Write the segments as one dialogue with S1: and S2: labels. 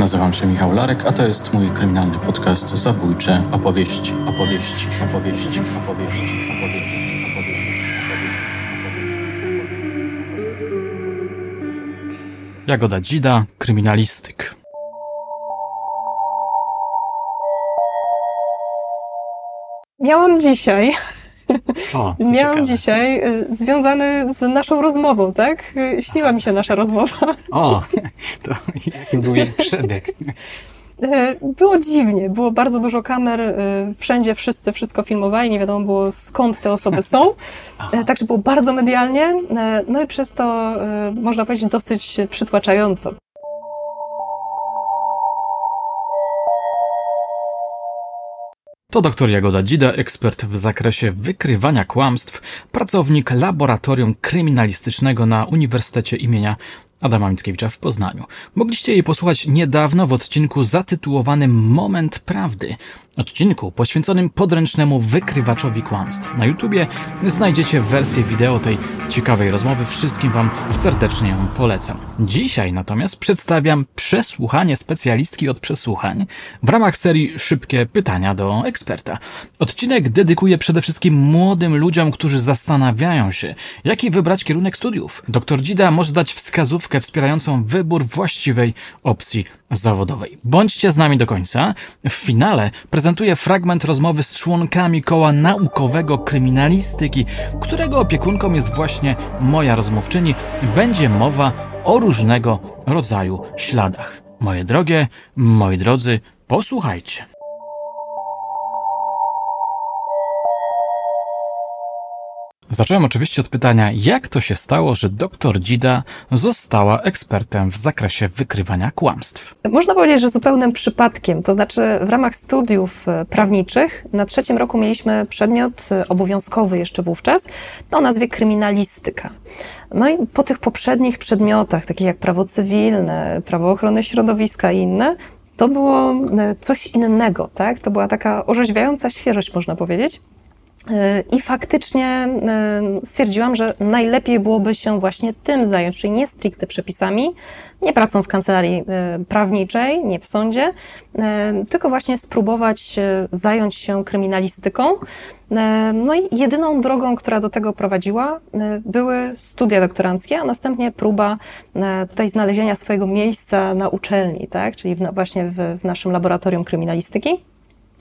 S1: Nazywam się Michał Larek, a to jest mój kryminalny podcast Zabójcze opowieści, opowieści, opowieści, opowieści, opowieści,
S2: Jagoda Dzida, kryminalistyk.
S3: Miałam dzisiaj
S2: O,
S3: Miałam
S2: ciekawe.
S3: dzisiaj y, związany z naszą rozmową, tak? Y, Śniła mi się nasza rozmowa.
S2: O, to jaki był jej przebieg?
S3: Y, Było dziwnie, było bardzo dużo kamer, wszędzie wszyscy wszystko filmowali, nie wiadomo było skąd te osoby są. Także było bardzo medialnie, no i przez to można powiedzieć dosyć przytłaczająco.
S2: To dr Jagoda Dzida, ekspert w zakresie wykrywania kłamstw, pracownik Laboratorium Kryminalistycznego na Uniwersytecie imienia Adama Mickiewicza w Poznaniu. Mogliście jej posłuchać niedawno w odcinku zatytułowanym Moment Prawdy. Odcinku poświęconym podręcznemu wykrywaczowi kłamstw. Na YouTubie znajdziecie wersję wideo tej ciekawej rozmowy. Wszystkim Wam serdecznie ją polecam. Dzisiaj natomiast przedstawiam przesłuchanie specjalistki od przesłuchań w ramach serii Szybkie pytania do eksperta. Odcinek dedykuję przede wszystkim młodym ludziom, którzy zastanawiają się, jaki wybrać kierunek studiów. Doktor Dzida może dać wskazówkę wspierającą wybór właściwej opcji zawodowej. Bądźcie z nami do końca. W finale prezentuję fragment rozmowy z członkami koła naukowego kryminalistyki, którego opiekunką jest właśnie moja rozmówczyni. Będzie mowa o różnego rodzaju śladach. Moje drogie, moi drodzy, posłuchajcie. Zacząłem oczywiście od pytania, jak to się stało, że dr Dzida została ekspertem w zakresie wykrywania kłamstw.
S3: Można powiedzieć, że zupełnym przypadkiem, to znaczy w ramach studiów e, prawniczych na trzecim roku mieliśmy przedmiot e, obowiązkowy jeszcze wówczas o nazwie kryminalistyka. No i po tych poprzednich przedmiotach, takich jak prawo cywilne, prawo ochrony środowiska i inne, to było e, coś innego, tak? To była taka orzeźwiająca świeżość, można powiedzieć. I faktycznie stwierdziłam, że najlepiej byłoby się właśnie tym zająć, czyli nie stricte przepisami, nie pracą w kancelarii prawniczej, nie w sądzie, tylko właśnie spróbować zająć się kryminalistyką. No i jedyną drogą, która do tego prowadziła, były studia doktoranckie, a następnie próba tutaj znalezienia swojego miejsca na uczelni, tak? czyli właśnie w, w naszym laboratorium kryminalistyki.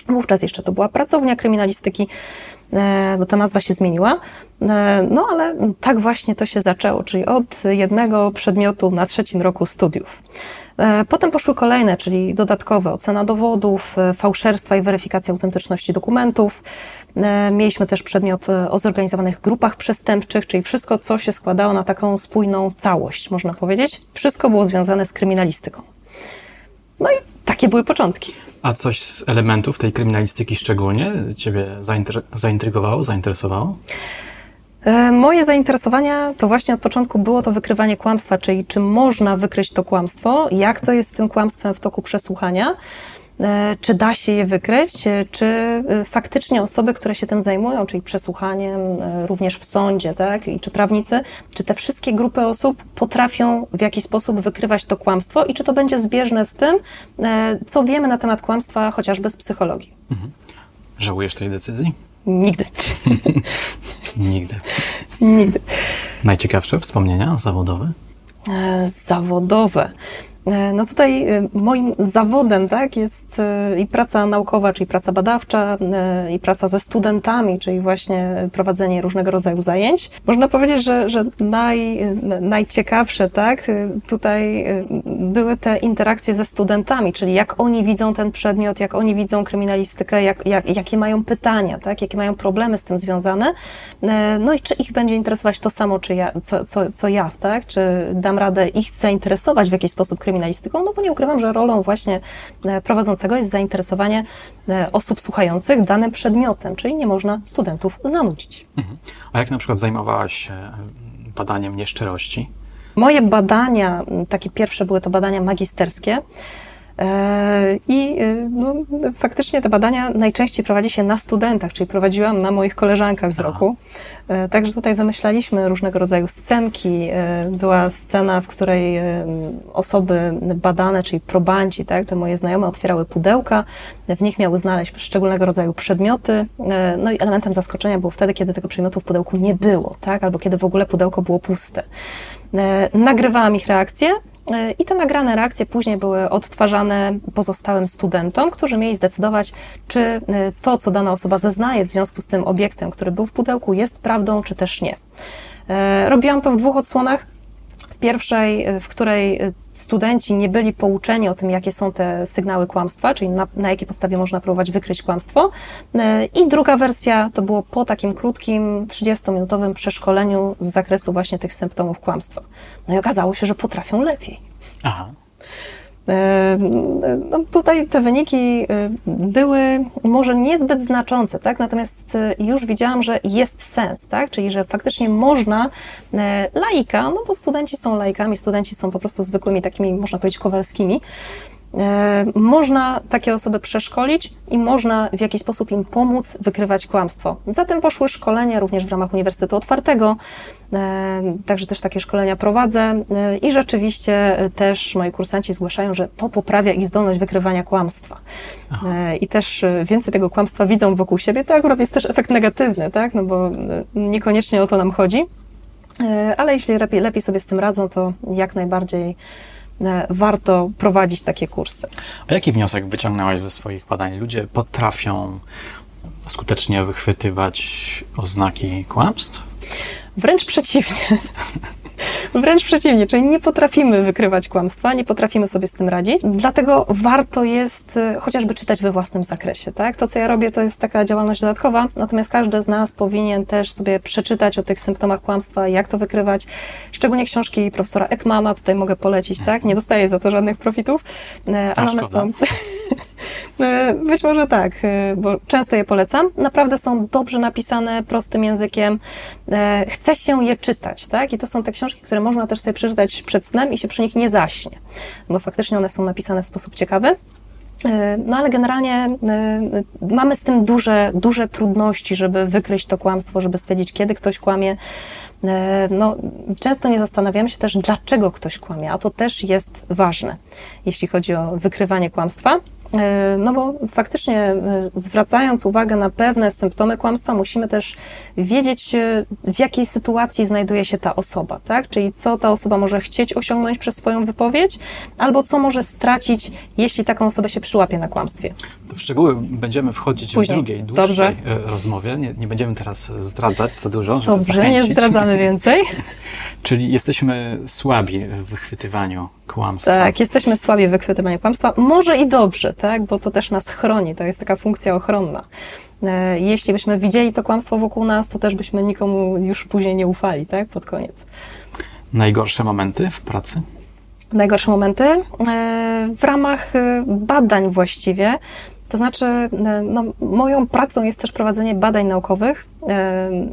S3: Wówczas jeszcze to była pracownia kryminalistyki, bo ta nazwa się zmieniła. No ale tak właśnie to się zaczęło, czyli od jednego przedmiotu na trzecim roku studiów. Potem poszły kolejne, czyli dodatkowe ocena dowodów, fałszerstwa i weryfikacja autentyczności dokumentów. Mieliśmy też przedmiot o zorganizowanych grupach przestępczych, czyli wszystko, co się składało na taką spójną całość, można powiedzieć. Wszystko było związane z kryminalistyką. No i takie były początki.
S2: A coś z elementów tej kryminalistyki szczególnie Ciebie zaintrygowało, zainteresowało?
S3: Moje zainteresowania to właśnie od początku było to wykrywanie kłamstwa, czyli czy można wykryć to kłamstwo, jak to jest z tym kłamstwem w toku przesłuchania, czy da się je wykryć, czy faktycznie osoby, które się tym zajmują, czyli przesłuchaniem również w sądzie, tak, i czy prawnicy, czy te wszystkie grupy osób potrafią w jakiś sposób wykrywać to kłamstwo i czy to będzie zbieżne z tym, co wiemy na temat kłamstwa chociażby z psychologii.
S2: Mhm. Żałujesz tej decyzji?
S3: Nigdy.
S2: Nigdy.
S3: Nigdy.
S2: Najciekawsze wspomnienia zawodowe?
S3: Zawodowe. No tutaj moim zawodem tak, jest i praca naukowa, czyli praca badawcza, i praca ze studentami, czyli właśnie prowadzenie różnego rodzaju zajęć. Można powiedzieć, że, że naj, najciekawsze tak, tutaj były te interakcje ze studentami, czyli jak oni widzą ten przedmiot, jak oni widzą kryminalistykę, jak, jak, jakie mają pytania, tak, jakie mają problemy z tym związane. No i czy ich będzie interesować to samo, czy ja, co, co, co ja, tak? czy dam radę ich zainteresować w jakiś sposób kryminalistyką, no bo nie ukrywam, że rolą właśnie prowadzącego jest zainteresowanie osób słuchających danym przedmiotem, czyli nie można studentów zanudzić.
S2: Mhm. A jak na przykład zajmowałaś się badaniem nieszczerości?
S3: Moje badania, takie pierwsze były to badania magisterskie, I no, faktycznie te badania najczęściej prowadzi się na studentach, czyli prowadziłam na moich koleżankach z roku. Także tutaj wymyślaliśmy różnego rodzaju scenki. Była scena, w której osoby badane, czyli probanci, tak, te moje znajome otwierały pudełka, w nich miały znaleźć szczególnego rodzaju przedmioty. No i elementem zaskoczenia było wtedy, kiedy tego przedmiotu w pudełku nie było, tak, albo kiedy w ogóle pudełko było puste. Nagrywałam ich reakcje i te nagrane reakcje później były odtwarzane pozostałym studentom, którzy mieli zdecydować, czy e, to, co dana osoba zeznaje w związku z tym obiektem, który był w pudełku, jest prawdą, czy też nie. E, robiłam to w dwóch odsłonach. Pierwszej, e, w której studenci nie byli pouczeni o tym, jakie są te sygnały kłamstwa, czyli na, na jakiej podstawie można próbować wykryć kłamstwo. I druga wersja to było po takim krótkim, 30-minutowym przeszkoleniu z zakresu właśnie tych symptomów kłamstwa. No i okazało się, że potrafią lepiej. Aha. E, no tutaj te wyniki e, były może niezbyt znaczące, tak? natomiast e, już widziałam, że jest sens, tak? czyli że faktycznie można laika, no bo studenci są laikami, studenci są po prostu zwykłymi takimi, można powiedzieć, kowalskimi, E, można takie osoby przeszkolić i można w jakiś sposób im pomóc wykrywać kłamstwo. Zatem poszły szkolenia również w ramach Uniwersytetu Otwartego, e, także też takie szkolenia prowadzę e, i rzeczywiście też moi kursanci zgłaszają, że to poprawia ich zdolność wykrywania kłamstwa. Aha. I też więcej tego kłamstwa widzą wokół siebie. To akurat jest też efekt negatywny, tak? No bo niekoniecznie o to nam chodzi. Ale jeśli lepiej, lepiej sobie z tym radzą, to jak najbardziej E, warto prowadzić takie kursy.
S2: A jaki wniosek wyciągnęłaś ze swoich badań? Ludzie potrafią skutecznie wychwytywać oznaki kłamstw?
S3: Wręcz przeciwnie. Wręcz przeciwnie, czyli nie potrafimy wykrywać kłamstwa, nie potrafimy sobie z tym radzić. Dlatego warto jest e, chociażby czytać we własnym zakresie. Tak? To, co ja robię, to jest taka działalność dodatkowa, natomiast każdy z nas powinien też sobie przeczytać o tych symptomach kłamstwa, jak to wykrywać. Szczególnie książki profesora Ekmana tutaj mogę polecić, tak? Nie dostaję za to żadnych profitów, e, ale one są. E, być może tak, bo często je polecam. Naprawdę są dobrze napisane, prostym językiem. Chce się je czytać, tak? I to są te książki, które można też sobie przeczytać przed snem i się przy nich nie zaśnie, bo faktycznie one są napisane w sposób ciekawy. E, no ale generalnie e, mamy z tym duże, duże trudności, żeby wykryć to kłamstwo, żeby stwierdzić, kiedy ktoś kłamie. E, no, często nie zastanawiamy się też, dlaczego ktoś kłamie, a to też jest ważne, jeśli chodzi o wykrywanie kłamstwa. E, no bo faktycznie e, zwracając uwagę na pewne symptomy kłamstwa, musimy też wiedzieć, e, w jakiej sytuacji znajduje się ta osoba, tak? Czyli co ta osoba może chcieć osiągnąć przez swoją wypowiedź, albo co może stracić, jeśli taką osobę się przyłapie na kłamstwie.
S2: To w szczegóły będziemy wchodzić Później. w drugiej, dłuższej Dobrze. rozmowie. Nie, nie będziemy teraz zdradzać za dużo,
S3: Dobrze, zachęcić. nie zdradzamy więcej.
S2: Czyli jesteśmy słabi w wychwytywaniu kłamstwa.
S3: Tak, jesteśmy słabi w wychwytywaniu kłamstwa. Może i dobrze, tak, bo to też nas chroni, to jest taka funkcja ochronna. E, jeśli byśmy widzieli to kłamstwo wokół nas, to też byśmy nikomu już później nie ufali, tak, pod koniec.
S2: Najgorsze momenty w pracy?
S3: Najgorsze momenty? E, w ramach e, badań właściwie, to znaczy, no, moją pracą jest też prowadzenie badań naukowych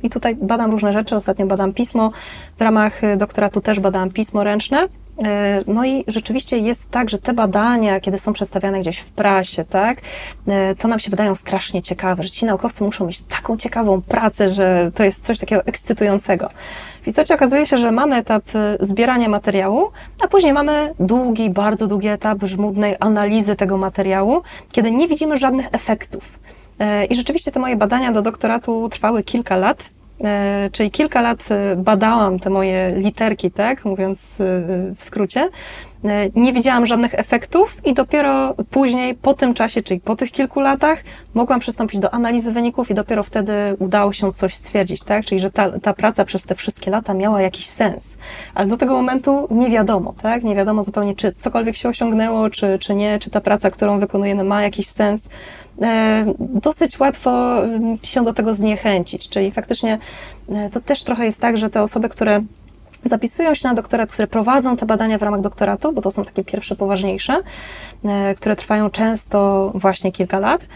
S3: i tutaj badam różne rzeczy. Ostatnio badam pismo. W ramach doktoratu też badałam pismo ręczne. E, no i rzeczywiście jest tak, że te badania, kiedy są przedstawiane gdzieś w prasie, tak, e, to nam się wydają strasznie ciekawe, że ci naukowcy muszą mieć taką ciekawą pracę, że to jest coś takiego ekscytującego. W istocie okazuje się, że mamy etap e, zbierania materiału, a później mamy długi, bardzo długi etap żmudnej analizy tego materiału, kiedy nie widzimy żadnych efektów. I rzeczywiście te moje badania do doktoratu trwały kilka lat. E, czyli kilka lat e, badałam te moje literki, tak, mówiąc e, w skrócie. Nie widziałam żadnych efektów i dopiero później, po tym czasie, czyli po tych kilku latach, mogłam przystąpić do analizy wyników i dopiero wtedy udało się coś stwierdzić, tak? Czyli, że ta, ta praca przez te wszystkie lata miała jakiś sens. Ale do tego momentu nie wiadomo, tak? Nie wiadomo zupełnie, czy cokolwiek się osiągnęło, czy, czy nie, czy ta praca, którą wykonujemy, ma jakiś sens. E, dosyć łatwo się do tego zniechęcić. Czyli faktycznie e, to też trochę jest tak, że te osoby, które zapisują się na doktorat, które prowadzą te badania w ramach doktoratu, bo to są takie pierwsze poważniejsze, e, które trwają często właśnie kilka lat,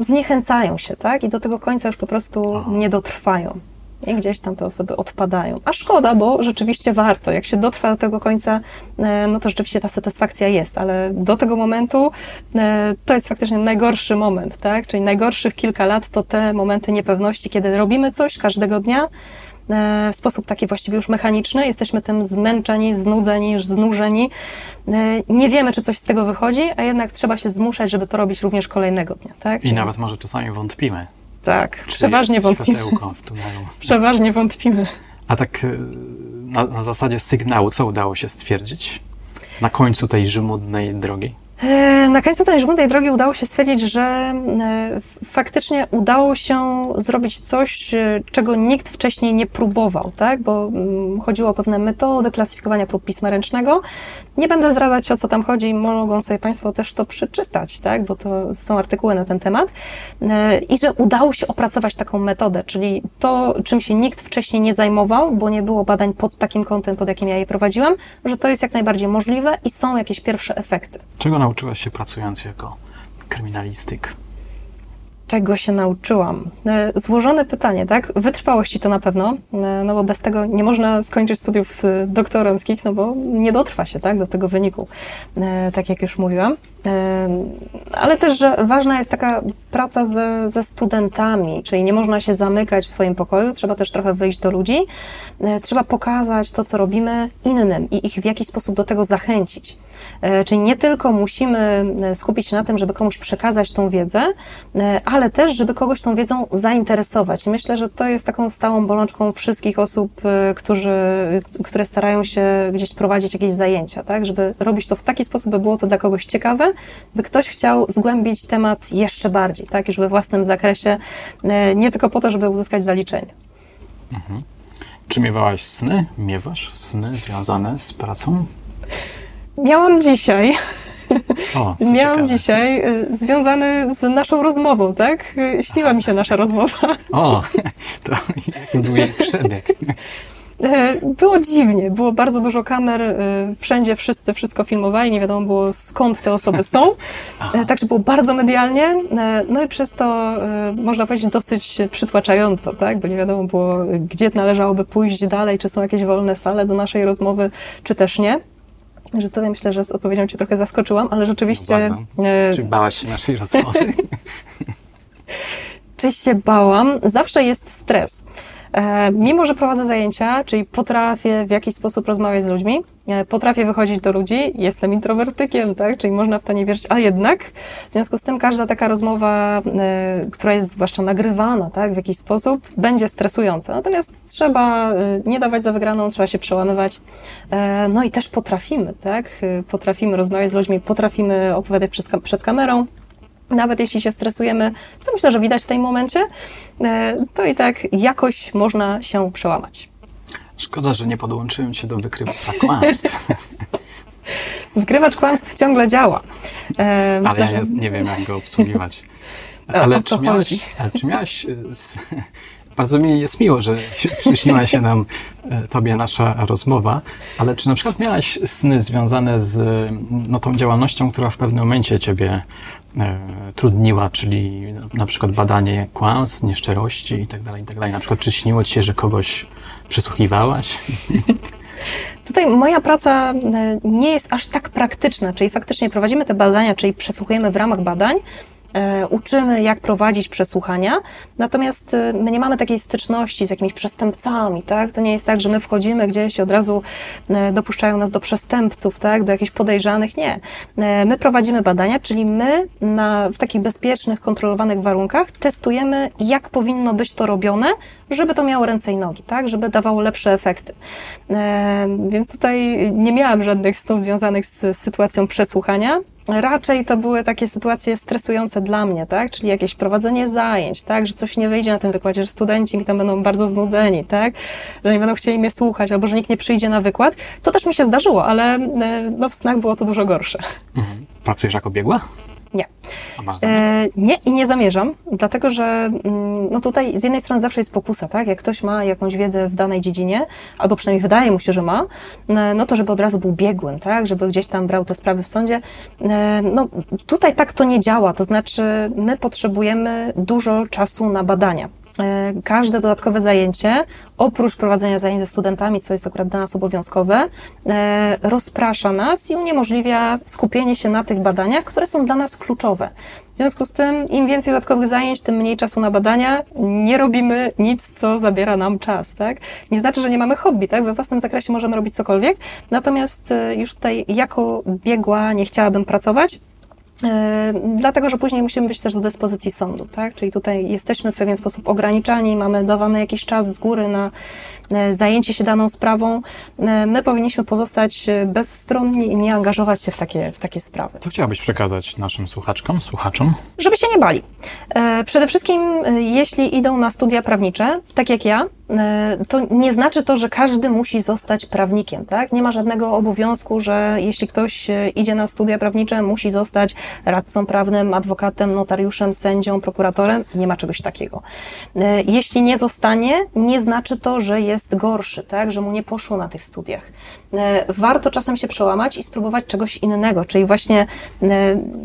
S3: zniechęcają się, tak? I do tego końca już po prostu nie dotrwają. I gdzieś tam te osoby odpadają. A szkoda, bo rzeczywiście warto. Jak się dotrwa do tego końca, e, no to rzeczywiście ta satysfakcja jest, ale do tego momentu e, to jest faktycznie najgorszy moment, tak? Czyli najgorszych kilka lat to te momenty niepewności, kiedy robimy coś każdego dnia, e, w sposób taki właściwie już mechaniczny, jesteśmy tym zmęczeni, znudzeni, znużeni. Nie wiemy, czy coś z tego wychodzi, a jednak trzeba się zmuszać, żeby to robić również kolejnego dnia. Tak?
S2: I nawet może czasami wątpimy,
S3: tak, Czy przeważnie wątpimy. przeważnie wątpimy.
S2: A tak y, na, na zasadzie sygnału, co udało się stwierdzić na końcu tej żmudnej drogi?
S3: E, na końcu tej żmudnej drogi udało się stwierdzić, że e, faktycznie udało się zrobić coś, e, czego nikt wcześniej nie próbował, tak? bo mm, chodziło o pewne metody klasyfikowania prób pisma ręcznego. Nie będę zdradzać o co tam chodzi, mogą sobie Państwo też to przeczytać, tak? bo to są artykuły na ten temat. I że udało się opracować taką metodę, czyli to, czym się nikt wcześniej nie zajmował, bo nie było badań pod takim kątem, pod jakim ja je prowadziłam, że to jest jak najbardziej możliwe i są jakieś pierwsze efekty.
S2: Czego nauczyłaś się pracując jako kryminalistyk?
S3: Czego się nauczyłam? E, złożone pytanie, tak? Wytrwałości to na pewno, e, no bo bez tego nie można skończyć studiów e, doktoranckich, no bo nie dotrwa się, tak, do tego wyniku, tak jak już mówiłam. Ale też, że ważna jest taka praca ze, ze studentami, czyli nie można się zamykać w swoim pokoju, trzeba też trochę wyjść do ludzi, trzeba pokazać to, co robimy innym i ich w jakiś sposób do tego zachęcić. Czyli nie tylko musimy skupić się na tym, żeby komuś przekazać tą wiedzę, ale ale też, żeby kogoś tą wiedzą zainteresować. Myślę, że to jest taką stałą bolączką wszystkich osób, którzy, które starają się gdzieś prowadzić jakieś zajęcia, tak? Żeby robić to w taki sposób, by było to dla kogoś ciekawe, by ktoś chciał zgłębić temat jeszcze bardziej, tak? Już we własnym zakresie, nie tylko po to, żeby uzyskać zaliczenie.
S2: Mhm. Czy miewałaś sny? Miewasz sny związane z pracą?
S3: Miałam dzisiaj. O, Miałam ciekawe. dzisiaj y, związany z naszą rozmową, tak? Y, śniła mi się nasza rozmowa.
S2: O, to jaki był jej przebieg?
S3: E, było dziwnie, było bardzo dużo kamer, y, wszędzie wszyscy wszystko filmowali, nie wiadomo było skąd te osoby są, także było bardzo medialnie, no i przez to można powiedzieć dosyć przytłaczająco, tak, bo nie wiadomo było, gdzie należałoby pójść dalej, czy są jakieś wolne sale do naszej rozmowy, czy też nie że tutaj myślę, że z odpowiedzią Cię trochę zaskoczyłam, ale rzeczywiście...
S2: No e... Czy bałaś się naszej rozmowy?
S3: Czy się bałam? Zawsze jest stres. E, mimo, że prowadzę zajęcia, czyli potrafię w jakiś sposób rozmawiać z ludźmi, e, potrafię wychodzić do ludzi, jestem introwertykiem, tak, czyli można w to nie wierzyć, ale jednak w związku z tym każda taka rozmowa, e, która jest zwłaszcza nagrywana, tak, w jakiś sposób, będzie stresująca. Natomiast trzeba nie dawać za wygraną, trzeba się przełamywać. No i też potrafimy, tak, potrafimy rozmawiać z ludźmi, potrafimy opowiadać przed kamerą, nawet jeśli się stresujemy, co myślę, że widać w tym momencie, e, to i tak jakoś można się przełamać.
S2: Szkoda, że nie podłączyłem się do wykrywacza kłamstw.
S3: Wykrywacz kłamstw ciągle działa.
S2: E, ale ja że... nie wiem, jak go obsługiwać. Ale, czy miałeś, ale czy miałeś bardzo mi jest miło, że przyśniła się nam e, tobie nasza rozmowa, ale czy na przykład miałaś sny związane z no, tą działalnością, która w pewnym momencie ciebie e, trudniła, czyli na przykład badanie kłamstw, nieszczerości itd., tak itd. Tak na przykład czy śniło ci się, że kogoś przesłuchiwałaś?
S3: Tutaj moja praca e, nie jest aż tak praktyczna, czyli faktycznie prowadzimy te badania, czyli przesłuchujemy w ramach badań, uczymy, jak prowadzić przesłuchania, natomiast e, my nie mamy takiej styczności z jakimiś przestępcami, tak? To nie jest tak, że my wchodzimy gdzieś i od razu e, dopuszczają nas do przestępców, tak? Do jakichś podejrzanych. Nie. My prowadzimy badania, czyli my na, w takich bezpiecznych, kontrolowanych warunkach testujemy, jak powinno być to robione, żeby to miało ręce i nogi, tak? Żeby dawało lepsze efekty. Więc tutaj nie miałam żadnych snów związanych z sytuacją przesłuchania. Raczej to były takie sytuacje stresujące dla mnie, tak? Czyli jakieś prowadzenie zajęć, tak? Że coś nie wyjdzie na tym wykładzie, że studenci mi tam będą bardzo znudzeni, tak? Że nie będą chcieli mnie słuchać, albo że nikt nie przyjdzie na wykład. To też mi się zdarzyło, ale e, no, w snach było to dużo gorsze.
S2: Mhm. Pracujesz jako biegła?
S3: Nie. E, nie i nie zamierzam, dlatego że mm, no tutaj z jednej strony zawsze jest pokusa, tak? Jak ktoś ma jakąś wiedzę w danej dziedzinie, albo przynajmniej wydaje mu się, że ma, e, no to żeby od razu był biegłym, tak? Żeby gdzieś tam brał te sprawy w sądzie. E, no tutaj tak to nie działa, to znaczy my potrzebujemy dużo czasu na badania. E, każde dodatkowe zajęcie, oprócz prowadzenia zajęć ze studentami, co jest akurat dla nas obowiązkowe, e, rozprasza nas i uniemożliwia skupienie się na tych badaniach, które są dla nas kluczowe. W związku z tym, im więcej dodatkowych zajęć, tym mniej czasu na badania. Nie robimy nic, co zabiera nam czas, tak? Nie znaczy, że nie mamy hobby, tak? We własnym zakresie możemy robić cokolwiek. Natomiast e, już tutaj jako biegła nie chciałabym pracować. E, dlatego, że później musimy być też do dyspozycji sądu, tak? Czyli tutaj jesteśmy w pewien sposób ograniczani, mamy dawany jakiś czas z góry na e, zajęcie się daną sprawą. E, my powinniśmy pozostać bezstronni i nie angażować się w takie, w takie sprawy.
S2: Co chciałabyś przekazać naszym słuchaczkom, słuchaczom?
S3: Żeby się nie bali. Przede wszystkim, jeśli idą na studia prawnicze, tak jak ja, E, to nie znaczy to, że każdy musi zostać prawnikiem, tak? Nie ma żadnego obowiązku, że jeśli ktoś e, idzie na studia prawnicze, musi zostać radcą prawnym, adwokatem, notariuszem, sędzią, prokuratorem. Nie ma czegoś takiego. E, jeśli nie zostanie, nie znaczy to, że jest gorszy, tak? Że mu nie poszło na tych studiach. Warto czasem się przełamać i spróbować czegoś innego, czyli właśnie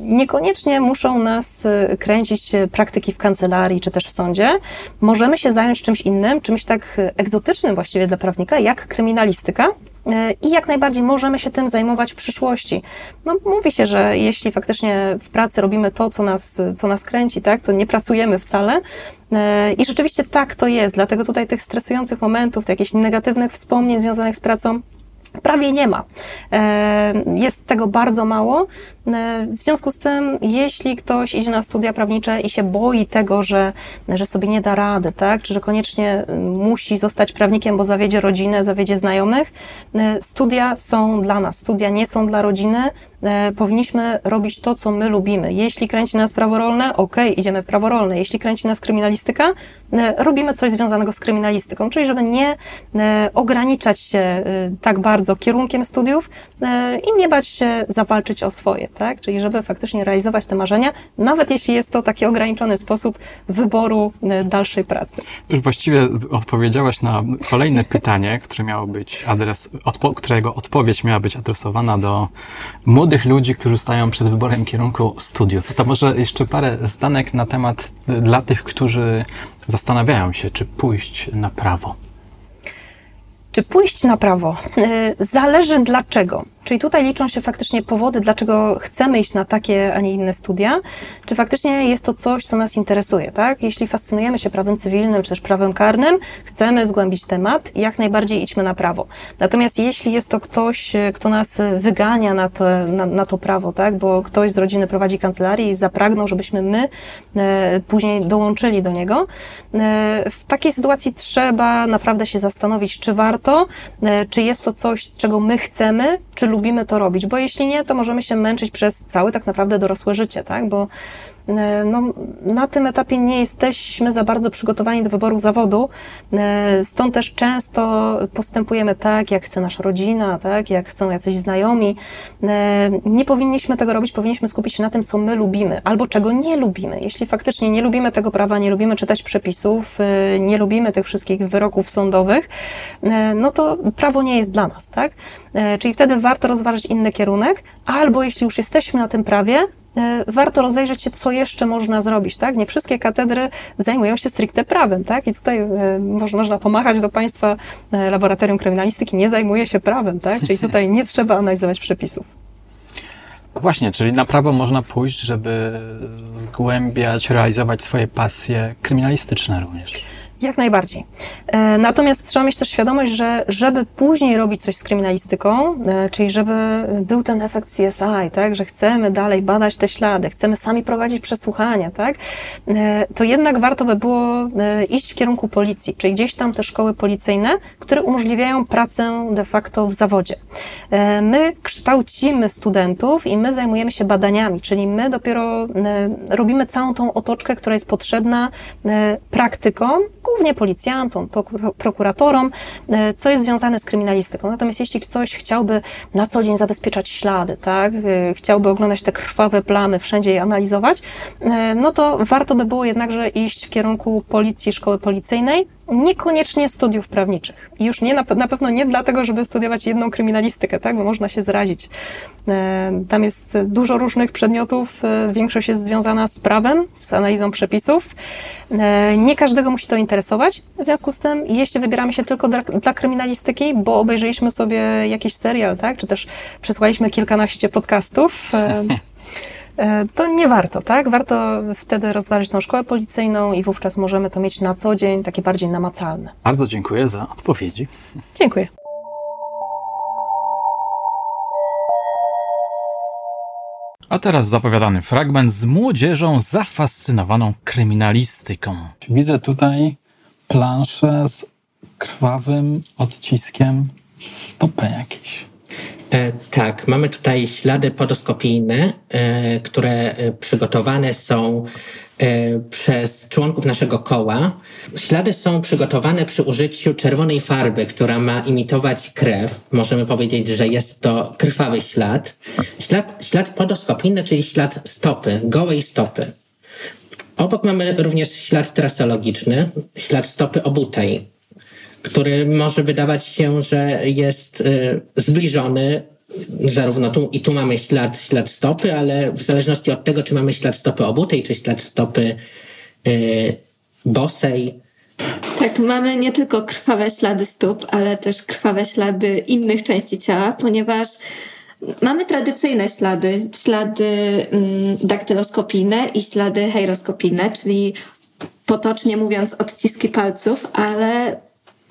S3: niekoniecznie muszą nas kręcić praktyki w kancelarii czy też w sądzie. Możemy się zająć czymś innym, czymś tak tak egzotycznym właściwie dla prawnika, jak kryminalistyka. E, I jak najbardziej możemy się tym zajmować w przyszłości. No, mówi się, że jeśli faktycznie w pracy robimy to, co nas, co nas kręci, tak, to nie pracujemy wcale. E, I rzeczywiście tak to jest. Dlatego tutaj tych stresujących momentów, jakichś negatywnych wspomnień związanych z pracą prawie nie ma. E, jest tego bardzo mało. E, w związku z tym, jeśli ktoś idzie na studia prawnicze i się boi tego, że, że sobie nie da rady, tak, czy że koniecznie musi zostać prawnikiem, bo zawiedzie rodzinę, zawiedzie znajomych, e, studia są dla nas. Studia nie są dla rodziny. Powinniśmy robić to, co my lubimy. Jeśli kręci nas prawo rolne, ok, idziemy w prawo rolne. Jeśli kręci nas kryminalistyka, robimy coś związanego z kryminalistyką, czyli żeby nie ograniczać się tak bardzo kierunkiem studiów e, i nie bać się zawalczyć o swoje, tak? Czyli żeby faktycznie realizować te marzenia, nawet jeśli jest to taki ograniczony sposób wyboru e, dalszej pracy.
S2: Już właściwie odpowiedziałaś na kolejne pytanie, które miało być adres, odpo którego odpowiedź miała być adresowana do młodych ludzi, którzy stają przed wyborem kierunku studiów. To może jeszcze parę zdanek na temat dla tych, którzy zastanawiają się, czy pójść na prawo.
S3: Czy pójść na prawo? Y, zależy dlaczego. Czyli tutaj liczą się faktycznie powody, dlaczego chcemy iść na takie, a nie inne studia. Czy faktycznie jest to coś, co nas interesuje, tak? Jeśli fascynujemy się prawem cywilnym, czy też prawem karnym, chcemy zgłębić temat, jak najbardziej idźmy na prawo. Natomiast jeśli jest to ktoś, kto nas wygania na to, na, na to prawo, tak? Bo ktoś z rodziny prowadzi kancelarię i zapragnął, żebyśmy my e, później dołączyli do niego, e, w takiej sytuacji trzeba naprawdę się zastanowić, czy warto, e, czy jest to coś, czego my chcemy, czy lubimy to robić, bo jeśli nie, to możemy się męczyć przez całe tak naprawdę dorosłe życie, tak? Bo no, na tym etapie nie jesteśmy za bardzo przygotowani do wyboru zawodu, e, stąd też często postępujemy tak, jak chce nasza rodzina, tak, jak chcą jacyś znajomi. E, nie powinniśmy tego robić, powinniśmy skupić się na tym, co my lubimy, albo czego nie lubimy. Jeśli faktycznie nie lubimy tego prawa, nie lubimy czytać przepisów, nie lubimy tych wszystkich wyroków sądowych, no to prawo nie jest dla nas, tak? Czyli wtedy warto rozważyć inny kierunek, albo jeśli już jesteśmy na tym prawie, E, warto rozejrzeć się, co jeszcze można zrobić, tak? Nie wszystkie katedry zajmują się stricte prawem, tak? I tutaj e, można pomachać do Państwa, e, Laboratorium Kryminalistyki nie zajmuje się prawem, tak? Czyli tutaj nie trzeba analizować przepisów.
S2: Właśnie, czyli na prawo można pójść, żeby zgłębiać, realizować swoje pasje kryminalistyczne również.
S3: Jak najbardziej. E, natomiast trzeba mieć też świadomość, że żeby później robić coś z kryminalistyką, e, czyli żeby był ten efekt CSI, tak, że chcemy dalej badać te ślady, chcemy sami prowadzić przesłuchania, tak, e, to jednak warto by było iść w kierunku policji, czyli gdzieś tam te szkoły policyjne, które umożliwiają pracę de facto w zawodzie. My kształcimy studentów i my zajmujemy się badaniami, czyli my dopiero robimy całą tą otoczkę, która jest potrzebna praktykom, głównie policjantom, prokuratorom, e, co jest związane z kryminalistyką. Natomiast jeśli ktoś chciałby na co dzień zabezpieczać ślady, tak, e, chciałby oglądać te krwawe plamy, wszędzie je analizować, e, no to warto by było jednakże iść w kierunku policji, szkoły policyjnej, Niekoniecznie studiów prawniczych. I już nie, na, na pewno nie dlatego, żeby studiować jedną kryminalistykę, tak, bo można się zrazić. E, tam jest dużo różnych przedmiotów, e, większość jest związana z prawem, z analizą przepisów. E, nie każdego musi to interesować. W związku z tym, jeśli wybieramy się tylko dla, dla kryminalistyki, bo obejrzeliśmy sobie jakiś serial, tak, czy też przesłaliśmy kilkanaście podcastów, to nie warto, tak? Warto wtedy rozważyć tą szkołę policyjną i wówczas możemy to mieć na co dzień, takie bardziej namacalne.
S2: Bardzo dziękuję za odpowiedzi.
S3: Dziękuję.
S2: A teraz zapowiadany fragment z młodzieżą zafascynowaną kryminalistyką.
S1: Widzę tutaj planszę z krwawym odciskiem stopy jakiejś.
S4: E, tak, mamy tutaj ślady podoskopijne, e, które e, przygotowane są przez członków naszego koła. Ślady są przygotowane przy użyciu czerwonej farby, która ma imitować krew. Możemy powiedzieć, że jest to krwawy ślad. Ślad, ślad podoskopijny, czyli ślad stopy, gołej stopy. Obok mamy również ślad trasologiczny, ślad stopy obutej który może wydawać się, że jest y, zbliżony zarówno tu i tu mamy ślad, ślad stopy, ale w zależności od tego, czy mamy ślad stopy obutej, czy ślad stopy y, bosej.
S5: Tak, mamy nie tylko krwawe ślady stóp, ale też krwawe ślady innych części ciała, ponieważ mamy tradycyjne ślady, ślady mm, daktyloskopijne i ślady heiroskopijne, czyli potocznie mówiąc odciski palców, ale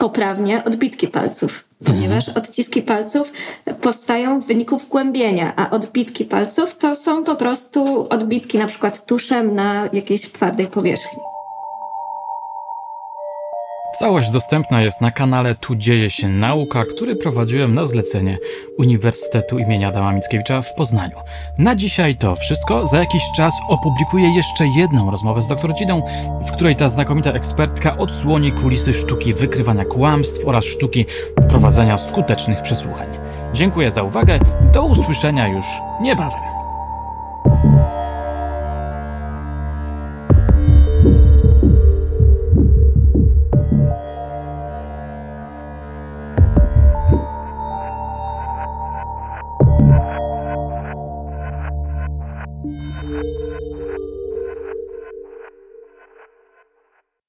S5: poprawnie odbitki palców, ponieważ odciski palców powstają w wyniku wgłębienia, a odbitki palców to są po prostu odbitki na przykład tuszem na jakiejś twardej powierzchni.
S2: Całość dostępna jest na kanale Tu dzieje się nauka, który prowadziłem na zlecenie Uniwersytetu imienia Adama Mickiewicza w Poznaniu. Na dzisiaj to wszystko. Za jakiś czas opublikuję jeszcze jedną rozmowę z dr Dzidą, w której ta znakomita ekspertka odsłoni kulisy sztuki wykrywania kłamstw oraz sztuki prowadzenia skutecznych przesłuchań. Dziękuję za uwagę. Do usłyszenia już niebawem.